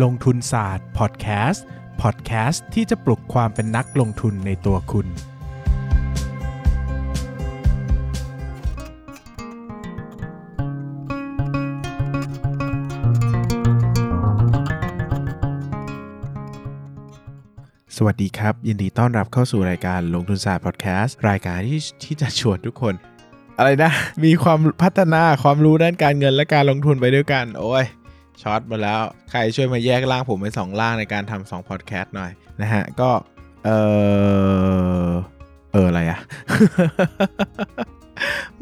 ลงทุนศาสตร์พอดแคสต์พอดแคสต์ที่จะปลุกความเป็นนักลงทุนในตัวคุณ สวัสดีครับ ยินดีต้อนรับเข้าสู่รายการลงทุนศาสตร์พอดแคสต์รายการที่ที่จะชวนทุกคน อะไรนะ มีความพัฒนาความรู้ด้านการเงินและการลงทุนไปด้วยกัน โอ้ย ช็อตมาแล้ว ใครช่วยมาแยกล่างผมเป็นสองล่างในการทำสองพอดแคสต์หน่อยนะฮะ ก็ เออเอออะไรอะ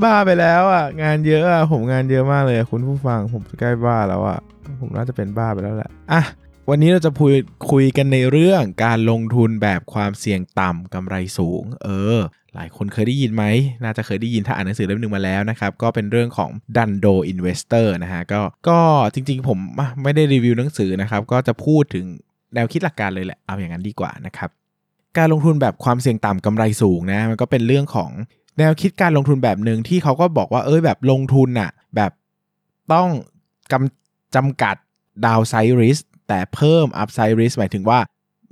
บ้าไปแล้วอะ งานเยอะอะ ผมงานเยอะมากเลยคุณผู้ฟังผมใกล้บ้าแล้วอะ ผมน่าจะเป็นบ้าไปแล้วแหละอะวันนี้เราจะคุยคุยกันในเรื่องการลงทุนแบบความเสี่ยงต่ำกำไรสูง เออ หลายคนเคยได้ยินไหม น่าจะเคยได้ยินถ้าอ่านหนังสือเล่มหนึ่งมาแล้วนะครับ ก็เป็นเรื่องของดันโด investor นะฮะ ก็ก็จริงๆผมไม่ได้รีวิวหนังสือนะครับ ก็จะพูดถึงแนวคิดหลักการเลยแหละ เอาอย่างนั้นดีกว่านะครับ การลงทุนแบบความเสี่ยงต่ำกำไรสูงนะ มันก็เป็นเรื่องของแนวคิดการลงทุนแบบหนึ่งที่เขาก็บอกว่าเอ้ยแบบลงทุนน่ะแบบต้องกำจำกัด downside risk แต่เพิ่ม upside risk หมายถึงว่า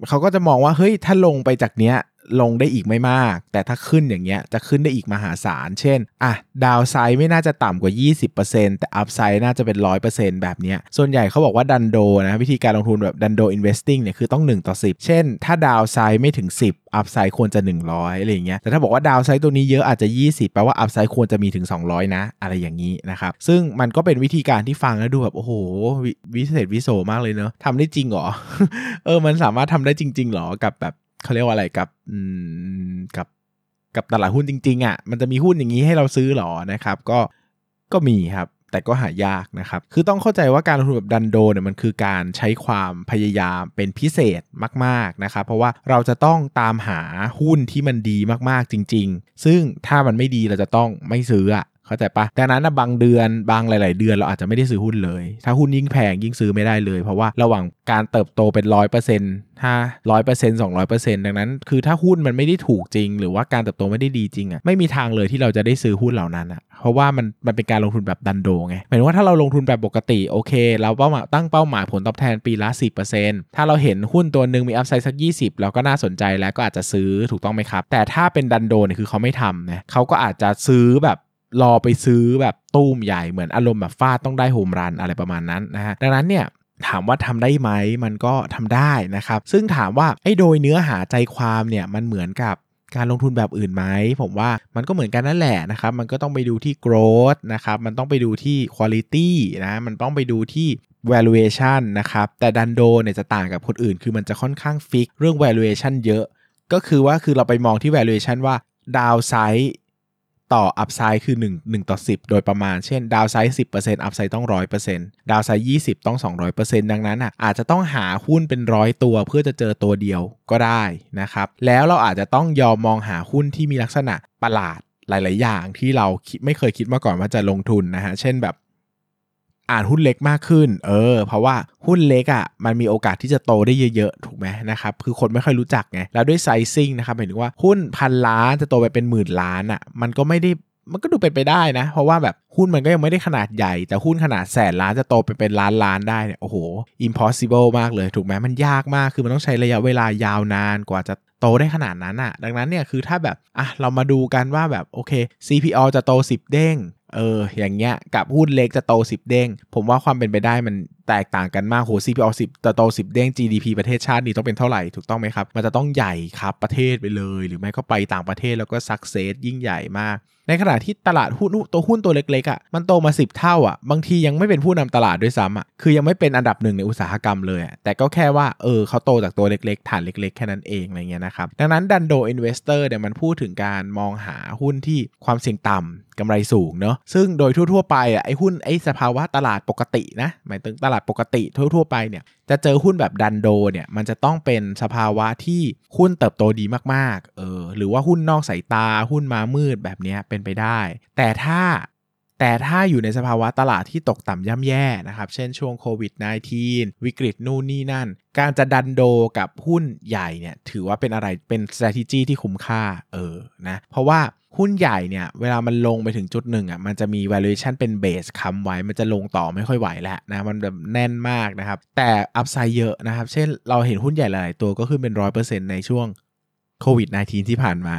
เขาก็จะมองว่าเฮ้ยถ้าลงไปจากเนี้ย ลงได้อีกไม่มาก แต่ถ้าขึ้นอย่างเงี้ยจะขึ้นได้อีกมหาศาล เช่น อะ downside ไม่น่าจะต่ำกว่า 20%แต่ upside น่าจะเป็น 100%แบบเนี้ย ส่วนใหญ่เขาบอกว่าดันโดนะวิธีการลงทุนแบบดันโด investing เนี่ยคือต้อง 1 ต่อ 10 เช่น ถ้า downside ไม่ถึง 10 upside ควรจะ 100อะไรอย่างเงี้ย แต่ถ้าบอกว่า downside ตัวนี้เยอะอาจจะ 20 แปลว่า upside ควรจะมีถึง 200 นะ อะไรอย่างนี้นะครับ ซึ่งมันก็เป็นวิธีการที่ฟังแล้วดูแบบโอ้โหวิเศษวิโสมากเลยเนอะทำได้จริงเหรอ เออมันสามารถทำได้จริงๆหรอกับแบบ เขาเรียกว่าอะไรกับกับกับตลาดหุ้นจริง ๆอะ่ะมันจะมีหุ้นอย่างนี้ให้เราซื้อหรอนะครับ ก็ก็มีครับแต่ก็หายากนะครับ คือต้องเข้าใจว่าการลงทุนแบบดันโดเนี่ยมันคือการใช้ความพยายามเป็นพิเศษมากๆนะครับ เพราะว่าเราจะต้องตามหาหุ้นที่มันดีมากๆจริง ๆ ซึ่งถ้ามันไม่ดีเราจะต้องไม่ซื้อ เข้าใจปะดังนั้นนะบางเดือนบางหลาย ๆ เดือนเราอาจจะไม่ได้ซื้อหุ้นเลย ถ้าหุ้นยิ่งแพงยิ่งซื้อไม่ได้เลย เพราะว่าระหว่างการเติบโตเป็นร้อยเปอร์เซ็นต์ถ้าร้อยเปอร์เซ็นต์สองร้อยเปอร์เซ็นต์ดังนั้น คือถ้าหุ้นมันไม่ได้ถูกจริง หรือว่าการเติบโตไม่ได้ดีจริงอะไม่มีทางเลยที่เราจะได้ซื้อหุ้นเหล่านั้นอะเพราะว่ามันมันเป็นการลงทุนแบบดันโดไงหมายถึงว่าถ้าเราลงทุนแบบปกติโอเค เราเป้าหมายตั้งเป้าหมายผลตอบแทนปีละ 10%ถ้าเราเห็นหุ้นตัวหนึ่งมีอัพไซด์สัก 20 เราก็น่าสนใจแล้วก็อาจจะซื้อถูกต้องไหมครับ แต่ถ้าเป็นดันโดเนี่ยคือเขาไม่ทำนะเขาก็อาจจะซื้อแบบ รอไปซื้อแบบตู้มใหญ่เหมือนอารมณ์แบบฟาดต้องได้โฮมรันอะไรประมาณนั้นนะฮะดังนั้นเนี่ยถามว่าทำได้ไหมมันก็ทำได้นะครับ ซึ่งถามว่าไอ้โดยเนื้อหาใจความเนี่ยมันเหมือนกับการลงทุนแบบอื่นไหมผมว่ามันก็เหมือนกันนั่นแหละนะครับ มันก็ต้องไปดูที่ growth นะครับ มันต้องไปดูที่ quality นะมันต้องไปดูที่ valuation นะครับ แต่ดันโดเนี่ยจะต่างกับคนอื่น คือมันจะค่อนข้าง fix เรื่อง valuation เยอะ ก็คือว่าคือเราไปมองที่ valuation ว่า downside ต่อ upside คือ 1 1 ต่อ 10 โดยประมาณ เช่น downside 10% upside ต้อง 100%ดาวไซด์20 ต้อง 200%ดังนั้นอะอาจจะต้องหาหุ้นเป็นร้อยตัวเพื่อจะเจอตัวเดียวก็ได้นะครับ แล้วเราอาจจะต้องยอมมองหาหุ้นที่มีลักษณะประหลาดหลาย ๆ อย่างที่เราไม่เคยคิดมาก่อนว่าจะลงทุนนะฮะ เช่นแบบ อ่านหุ้นเล็กมากขึ้น เออ เพราะว่าหุ้นเล็กอะ่ะมันมีโอกาสที่จะโตได้เยอะๆ ถูกไหมนะครับ คือคนไม่ค่อยรู้จักไง แล้วด้วยไซซิ่งนะครับหมายถึงว่าหุ้นพันล้านจะโตไปเป็นหมื่นล้านอะ่ะ มันก็ไม่ได้มันก็ดูเป็นไปได้นะ เพราะว่าแบบหุ้นมันก็ยังไม่ได้ขนาดใหญ่ แต่หุ้นขนาดแสนล้านจะโตไปเป็นล้านล้านได้เนี่ย โอ้โห impossible มากเลย ถูกไหมมันยากมาก คือมันต้องใช้ระยะเวลายาวนานกว่าจะโตได้ขนาดนั้นอะ ดังนั้นเนี่ยคือถ้าแบบ อะ เรามาดูกันว่าแบบโอเค CPO จะโต 10 เด้ง เอออย่างเงี้ยกับหุ้นเล็กจะโต10เด้ง ผมว่าความเป็นไปได้มัน แตกต่างกันมากโห CPO 10จะโต10 เด้ง GDP ประเทศชาตินี้ต้องเป็นเท่าไหร่ถูกต้องไหมครับ มันจะต้องใหญ่ระดับประเทศไปเลย หรือไม่ก็ไปต่างประเทศแล้วก็ success ยิ่งใหญ่มาก ในขณะที่ตลาดหุ้นตัวหุ้นตัวเล็กๆอะ่ะมันโตมา 10 เท่าอะ่ะบางทียังไม่เป็นผู้นำตลาดด้วยซ้ำอะ่ะคือยังไม่เป็นอันดับหนึ่งในอุตสาหกรรมเลยแต่ก็แค่ว่าเออเขาโตจากตัวเล็กๆ ฐานเล็กๆ แค่นั้นเองอะไรเงี้ยนะครับดังนั้นดันโด investor เนี่ยมันพูดถึงการมองหาหุ้นที่ความเสี่ยงต่ำกำไรสูงเนาะซึ่งโดยทั่วๆไปอะไอ้หุ้นไอ้สภาวะตลาดปกตินะหมายถึงตลาดปกติทั่วๆไปเนี่ยจะเจอหุ้นแบบดันโดเนี่ยมันจะต้องเป็นสภาวะที่หุ้นเติบโตดีมากๆเออหรือว่าหุ้นนอกสายตาหุ้นมามืดแบบนี้เป็นไปได้ แต่ถ้า แต่ถ้าอยู่ในสภาวะตลาดที่ตกต่ำย่ำแย่นะครับ เช่นช่วงโควิด -19 วิกฤตนู่นนี่นั่น การจะดันโดกับหุ้นใหญ่เนี่ยถือว่าเป็นอะไรเป็น strategy ที่คุ้มค่าเออนะเพราะว่าหุ้นใหญ่เนี่ยเวลามันลงไปถึงจุดหนึ่งอะมันจะมี valuation เป็นเบสค้ำไว้ มันจะลงต่อไม่ค่อยไหวแล้วนะมันแบบแน่นมากนะครับ แต่อัพไซด์เยอะนะครับ เช่นเราเห็นหุ้นใหญ่หลายตัวก็ขึ้นเป็นร้อยเปอร์เซ็นต์ในช่วง โควิด -19 ที่ผ่านมา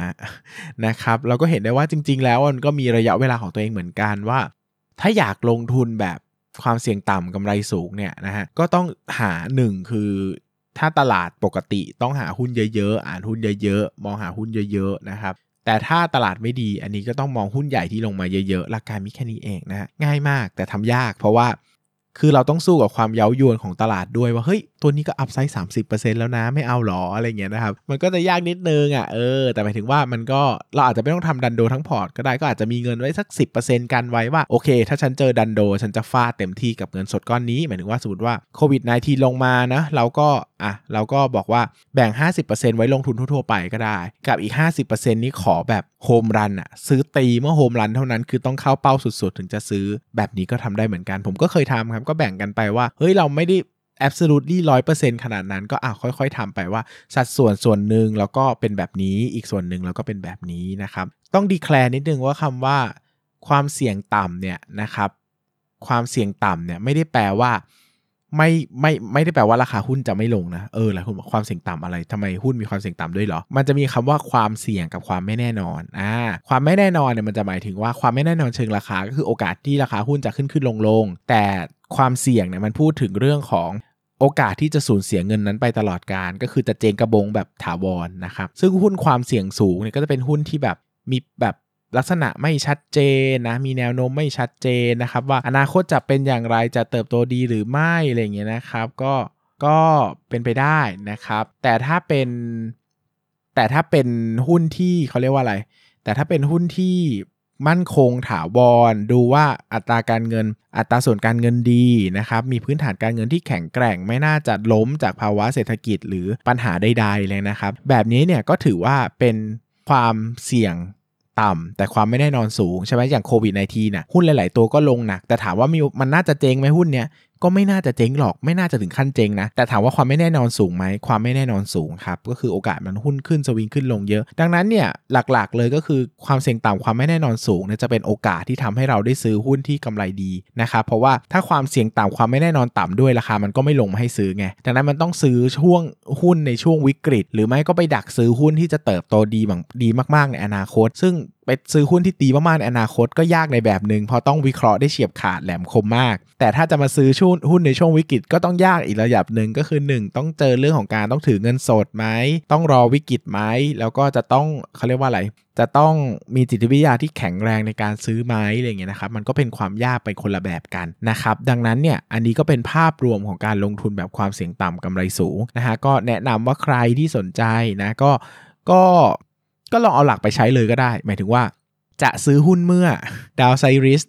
นะครับ เราก็เห็นได้ว่าจริง ๆ แล้วมันก็มีระยะเวลาของตัวเองเหมือนกันว่า ถ้าอยากลงทุนแบบความเสี่ยงต่ำกำไรสูงเนี่ยนะฮะก็ต้องหาหนึ่งคือถ้าตลาดปกติต้องหาหุ้นเยอะๆ อ่านหุ้นเยอะๆ มองหาหุ้นเยอะๆ นะครับ แต่ถ้าตลาดไม่ดีอันนี้ก็ต้องมองหุ้นใหญ่ที่ลงมาเยอะๆหลักการมีแค่นี้เองนะฮะง่ายมากแต่ทำยากเพราะว่า คือเราต้องสู้กับความเย้ายวนของตลาดด้วยว่าเฮ้ยตัวนี้ก็ upside สามสิบเปอร์เซ็นต์แล้วนะไม่เอาหรออะไรเงี้ยนะครับมันก็จะยากนิดนึงอะเออแต่หมายถึงว่ามันก็เราอาจจะไม่ต้องทำดันโดทั้งพอร์ตก็ได้ก็อาจจะมีเงินไว้สัก10%กันไว้ว่าโอเค ถ้าฉันเจอดันโดฉันจะฟาดเต็มที่กับเงินสดก้อนนี้ หมายถึงว่าสมมติว่าโควิด -19 ลงมานะเราก็ อะเราก็บอกว่าแบ่ง 50%ไว้ลงทุนทั่วๆไปก็ได้ กับอีก 50%นี้ขอแบบ home run อะซื้อตีเมื่อ home run เท่านั้นคือต้องเข้าเป้าสุดๆ ถึงจะซื้อแบบนี้ก็ทำได้เหมือนกัน ผมก็เคยทำครับก็แบ่งกันไปว่าเฮ้ยเราไม่ได้ absolutely ร้อยเปอร์เซ็นต์ขนาดนั้นก็อะค่อย ๆทำไปว่า สัดส่วนส่วนหนึ่งแล้วก็เป็นแบบนี้อีกส่วนหนึ่งแล้วก็เป็นแบบนี้นะครับ ต้องดีแคลร์นิดนึงว่าคำว่าความเสี่ยงต่ำเนี่ยนะครับ ความเสี่ยงต่ำเนี่ยไม่ได้แปลว่า ไม่ไม่ไม่ได้แปลว่าราคาหุ้นจะไม่ลงนะเออหลายคนบอกความเสี่ยงต่ำอะไรทำไมหุ้นมีความเสี่ยงต่ำด้วยเหรอ มันจะมีคำว่าความเสี่ยงกับความไม่แน่นอนอ่าความไม่แน่นอนเนี่ยมันจะหมายถึงว่าความไม่แน่นอนเชิงราคาก็คือโอกาสที่ราคาหุ้นจะขึ้นขึ้นลงลงแต่ความเสี่ยงเนี่ยมันพูดถึงเรื่องของโอกาสที่จะสูญเสียเงินนั้นไปตลอดการ ก็คือจะเจงกระบงแบบถาวรนะครับซึ่งหุ้นความเสี่ยงสูงเนี่ยก็จะเป็นหุ้นที่แบบมีแบบ ลักษณะไม่ชัดเจนนะมีแนวโน้มไม่ชัดเจนนะครับ ว่าอนาคตจะเป็นอย่างไรจะเติบโตดีหรือไม่อะไรอย่างเงี้ยนะครับ ก็ก็เป็นไปได้นะครับ แต่ถ้าเป็น แต่ถ้าเป็นหุ้นที่เขาเรียกว่าอะไร แต่ถ้าเป็นหุ้นที่มั่นคงถาวร ดูว่าอัตราการเงิน อัตราส่วนการเงินดีนะครับ มีพื้นฐานการเงินที่แข็งแกร่ง ไม่น่าจะล้มจากภาวะเศรษฐกิจหรือปัญหาใดๆเลยนะครับ แบบนี้เนี่ยก็ถือว่าเป็นความเสี่ยง ต่ำแต่ความไม่แน่นอนสูงใช่ไหมอย่างโควิด -19 น่ะหุ้นหลาย ๆ ตัวก็ลงหนัก แต่ถามว่ามีมันน่าจะเจงไหมหุ้นเนี้ย ก็ไม่น่าจะเจ๊งหรอก ไม่น่าจะถึงขั้นเจ๊งนะ แต่ถามว่าความไม่แน่นอนสูงไหมความไม่แน่นอนสูงครับ ก็คือโอกาสมันหุ้นขึ้นสวิงขึ้นลงเยอะ ดังนั้นเนี่ยหลักๆ เลยก็คือความเสี่ยงต่ำความไม่แน่นอนสูงเนี่ยจะเป็นโอกาสที่ทำให้เราได้ซื้อหุ้นที่กำไรดีนะครับ เพราะว่าถ้าความเสี่ยงต่ำความไม่แน่นอนต่ำด้วยราคามันก็ไม่ลงมาให้ซื้อไง ดังนั้นมันต้องซื้อช่วงหุ้นในช่วงวิกฤต หรือไม่ก็ไปดักซื้อหุ้นที่จะเติบโตดีดีมากๆในอนาคต ซึ่งไปซื้อหุ้นที่ตีมากๆในอนาคตก็ยากในแบบหนึ่งเพราะต้องวิเคราะห์ได้เฉียบขาดแหลมคมมาก แต่ถ้าจะมาซื้อชุนหุ้นในช่วงวิกฤตก็ต้องยากอีกระดับหนึ่งก็คือ 1 ต้องเจอเรื่องของการต้องถือเงินสดไหมต้องรอวิกฤตไหมแล้วก็จะต้องเขาเรียกว่าอะไรจะต้องมีจิตวิทยาที่แข็งแรงในการซื้อไหมอะไรเงี้ยนะครับมันก็เป็นความยากไปคนละแบบกันนะครับดังนั้นเนี่ยอันนี้ก็เป็นภาพรวมของการลงทุนแบบความเสี่ยงต่ำกำไรสูงนะฮะก็แนะนำว่าใครที่สนใจนะก็ก็ ก็ลองเอาหลักไปใช้เลยก็ได้ หมายถึงว่าจะซื้อหุ้นเมื่อดาวไซริส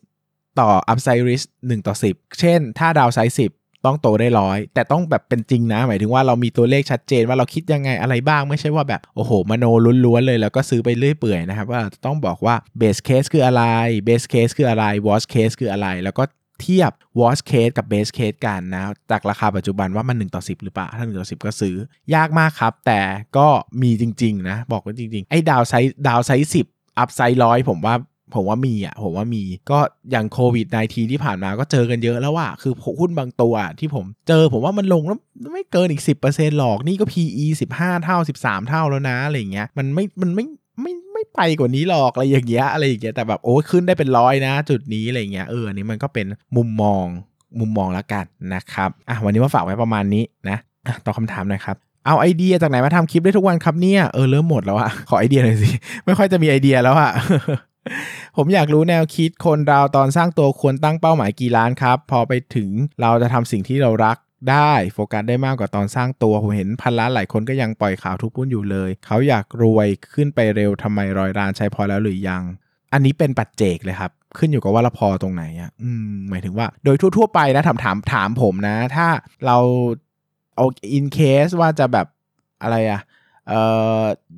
ต่ออัพไซริสหต่อ10เช่น ถ้าดาวไซสิบต้องโตได้ร้อยแต่ต้องแบบเป็นจริงนะ หมายถึงว่าเรามีตัวเลขชัดเจนว่าเราคิดยังไงอะไรบ้างไม่ใช่ว่าแบบโอ้โหมโนล้วนๆเลยแล้วก็ซื้อไปเรื่อยเปื่อยนะครับว่าต้องบอกว่า base case คืออะไร best case คืออะไร worst case คืออะไร แล้วก็ เทียบ worst case กับ best case กันนะ จากราคาปัจจุบันว่ามัน 1 ต่อ 10 หรือเปล่า ถ้า 1 ต่อ 10 ก็ซื้อ ยากมากครับ แต่ก็มีจริง ๆ นะ บอกว่าจริง ๆ ไอ้ downside downside สิบ upside ร้อยผมว่าผมว่ามีอะผมว่ามีก็อย่างโควิด -19 ที่ผ่านมาก็เจอกันเยอะแล้วว่าคือหุ้นบางตัวที่ผมเจอผมว่ามันลงแล้วไม่เกินอีก 10%หรอกนี่ก็ PE 15 เท่า 13 เท่าแล้วนะอะไรเงี้ยมันไม่มันไม่ไม่ ไม่ไปกว่านี้หรอกอะไรอย่างเงี้ยอะไรอย่างเงี้ยแต่แบบโอ้ขึ้นได้เป็นร้อยนะ จุดนี้อะไรเงี้ยเอออันนี้มันก็เป็นมุมมองมุมมองละกันนะครับอะวันนี้มาฝากไว้ประมาณนี้นะตอบคำถามหน่อยครับเอาไอเดียจากไหนมาทำคลิปได้ทุกวันครับเนี่ยเออเริ่มหมดแล้วอะขอไอเดียหน่อยสิไม่ค่อยจะมีไอเดียแล้วอะผมอยากรู้แนวคิดคนเราตอนสร้างตัวควรตั้งเป้าหมายกี่ล้านครับ พอไปถึงเราจะทำสิ่งที่เรารัก ได้โฟกัสได้มากกว่าตอนสร้างตัว ผมเห็นพันล้านหลายคนก็ยังปล่อยข่าวทุกปุ้นอยู่เลย เขาอยากรวยขึ้นไปเร็วทำไมรอยรานใช้พอแล้วหรือยัง อันนี้เป็นปัจเจกเลยครับ ขึ้นอยู่กับว่าเราพอตรงไหนอะอืมหมายถึงว่า โดยทั่วๆไปนะถามถามถามผมนะ ถ้าเราเอาอินเคสว่าจะแบบอะไรอะ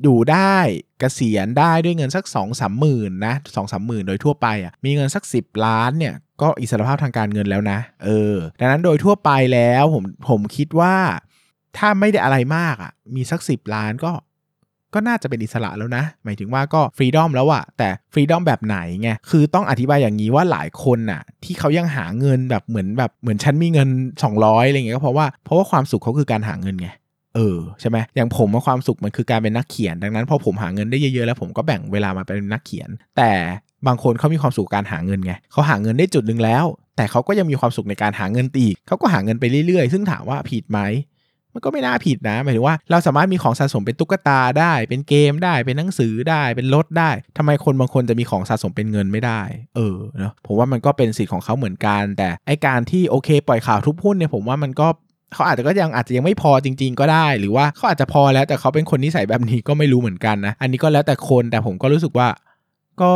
อยู่ได้เกษียณได้ด้วยเงินสัก2องสามหมื่นนะสองสามหมื่นโดยทั่วไปอะมีเงินสัก 10 ล้านเนี่ยก็อิสรภาพทางการเงินแล้วนะ เออ ดังนั้นโดยทั่วไปแล้วผมผมคิดว่าถ้าไม่ได้อะไรมากอะ มีสัก 10 ล้านก็ก็น่าจะเป็นอิสระแล้วนะ หมายถึงว่าก็ฟรีดอมแล้วอะแต่ฟรีดอมแบบไหนไง คือต้องอธิบายอย่างนี้ว่าหลายคนน่ะ ที่เขายังหาเงินแบบเหมือนแบบเหมือนฉันมีเงิน 200อะไรเงี้ยก็เพราะว่าเพราะว่าความสุขเขาคือการหาเงินไง เออใช่ไหมอย่างผมความสุขมันคือการเป็นนักเขียน ดังนั้นพอผมหาเงินได้เยอะๆแล้วผมก็แบ่งเวลามาเป็นนักเขียน แต่บางคนเขามีความสุขการหาเงินไงเขาหาเงินได้จุดหนึ่งแล้ว แต่เขาก็ยังมีความสุขในการหาเงินตีกเขาก็หาเงินไปเรื่อยๆ ซึ่งถามว่าผิดไหมมันก็ไม่น่าผิดนะหมายถึงว่าเราสามารถมีของสะสมเป็นตุ๊กตาได้ เป็นเกมได้เป็นหนังสือได้เป็นรถได้ทำไมคนบางคนจะมีของสะสมเป็นเงินไม่ได้ เออเนาะผมว่ามันก็เป็นสิทธิ์ของเขาเหมือนกัน แต่ไอการที่โอเค ปล่อยข่าวทุบหุ้นเนี่ยผมว่ามันก็ เขาอาจจะก็ยังอาจจะยังไม่พอจริง ๆ ก็ได้ หรือว่าเขาอาจจะพอแล้วแต่เขาเป็นคนนิสัยแบบนี้ก็ไม่รู้เหมือนกันนะ อันนี้ก็แล้วแต่คนแต่ผมก็รู้สึกว่าก็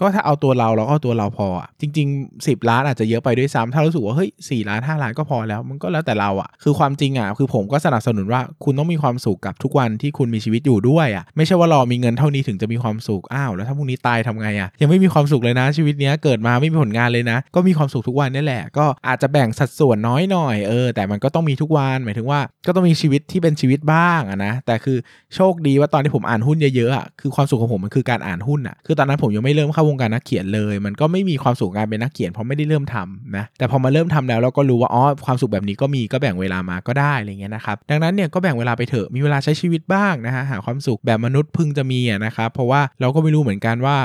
ก็ถ้าเอาตัวเราเราก็เอาตัวเราพออะจริง ๆ 10 ล้านอาจจะเยอะไปด้วยซ้ำถ้ารู้สึกว่าเฮ้ยสี่ล้าน5ล้านก็พอแล้ว มันก็แล้วแต่เราอะคือความจริงอะคือผมก็สนับสนุนว่าคุณต้องมีความสุขกับทุกวันที่คุณมีชีวิตอยู่ด้วยอะไม่ใช่ว่ารอมีเงินเท่านี้ถึงจะมีความสุขอ้าวแล้วถ้าพรุ่งนี้ตายทำไงอะยังไม่มีความสุขเลยนะชีวิตเนี้ยเกิดมาไม่มีผลงานเลยนะ ก็มีความสุขทุกวันนี่แหละก็อาจจะแบ่งสัดส่วนน้อยหน่อยเออแต่มันก็ต้องมีทุกวันหมายถึงว่า ก็ต้องมีชีวิตที่เป็นชีวิตบ้างอะนะแต่คือโชคดีว่าตอนที่ผมอ่านหุ้นเยอะๆอะคือความสุขของผมมันคือการอ่านหุ้นอะคือตอนนั้นผมยังไม่เริ่มเข้าวงการนักเขียนเลย มันก็ไม่มีความสุขการเป็นนักเขียนเพราะไม่ได้เริ่มทำนะแต่พอมาเริ่มทำแล้วเราก็รู้ว่าอ๋อความสุขแบบนี้ก็มีก็แบ่งเวลามาก็ได้อะไรเงี้ยนะครับดังนั้นเนี่ยก็แบ่งเวลาไปเถอะมีเวลาใช้ชีวิตบ้างนะฮะหาความสุขแบบมนุษย์พึงจะมีนะครับเพราะว่าเราก็ไม่รู้เหมือนกันว่า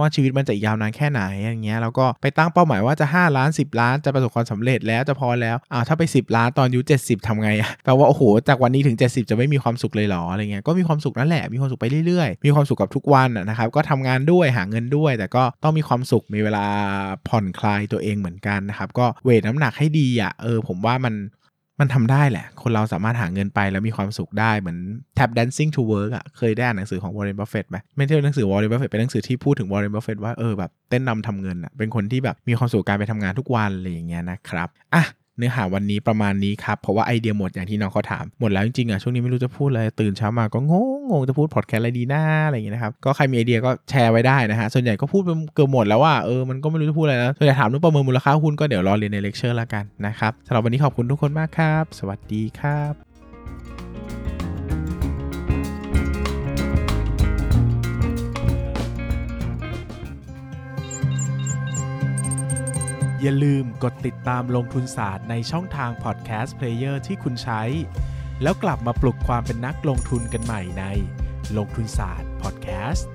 ว่าชีวิตมันจะยาวนานแค่ไหนอย่างเงี้ยแล้วก็ไปตั้งเป้าหมายว่าจะ 5 ล้าน 10 ล้านจะประสบความสำเร็จแล้วจะพอแล้วอ้าวถ้าไป 10 ล้านตอนอายุ70ทำไงอะแปลว่าโอ้โหจากวันนี้ถึง 70 จะไม่มีความสุขเลยหรออะไรเงี้ยก็มีความสุขนั่นแหละมีความสุขไปเรื่อยๆ มีความสุขกับทุกวันอะนะครับก็ทำงานด้วยหาเงินด้วย แต่ก็ต้องมีความสุขมีเวลาผ่อนคลายตัวเองเหมือนกันนะครับก็ weight น้ำหนักให้ดีอะเออผมว่ามัน มันทำได้แหละ คนเราสามารถหาเงินไปแล้วมีความสุขได้เหมือน tap dancing to work อะเคยได้อ่านหนังสือของวอร์เรนบัฟเฟตต์ไหมไม่ใช่หนังสือวอร์เรนบัฟเฟตต์เป็นหนังสือที่พูดถึงวอร์เรนบัฟเฟตต์ว่าเออแบบเต้นรำทำเงินอะเป็นคนที่แบบมีความสุขการไปทำงานทุกวันอะไรอย่างเงี้ยนะครับอะ เนื้อหาวันนี้ประมาณนี้ครับ เพราะว่าไอเดียหมดอย่างที่น้องเขาถาม หมดแล้วจริงๆอะช่วงนี้ไม่รู้จะพูดอะไร ตื่นเช้ามาก็งงงงจะพูดพอดแคสต์อะไรดีน้าอะไรอย่างเงี้ยนะครับ ก็ใครมีไอเดียก็แชร์ไว้ได้นะฮะ ส่วนใหญ่ก็พูดไปเกือบหมดแล้วว่าเออ มันก็ไม่รู้จะพูดอะไรแล้วส่วนใหญ่ถามเรื่องประเมินมูลค่าหุ้นก็เดี๋ยวรอเรียนในเลคเชอร์ละกันนะครับสำหรับวันนี้ขอบคุณทุกคนมากครับ สวัสดีครับอย่าลืมกดติด ตามลงทุนศาสตร์ในช่องทางพอดแคสต์เพลเยอร์ที่คุณใช้ แล้วกลับมาปลุกความเป็นนักลงทุนกันใหม่ในลงทุนศาสตร์พอดแคสต์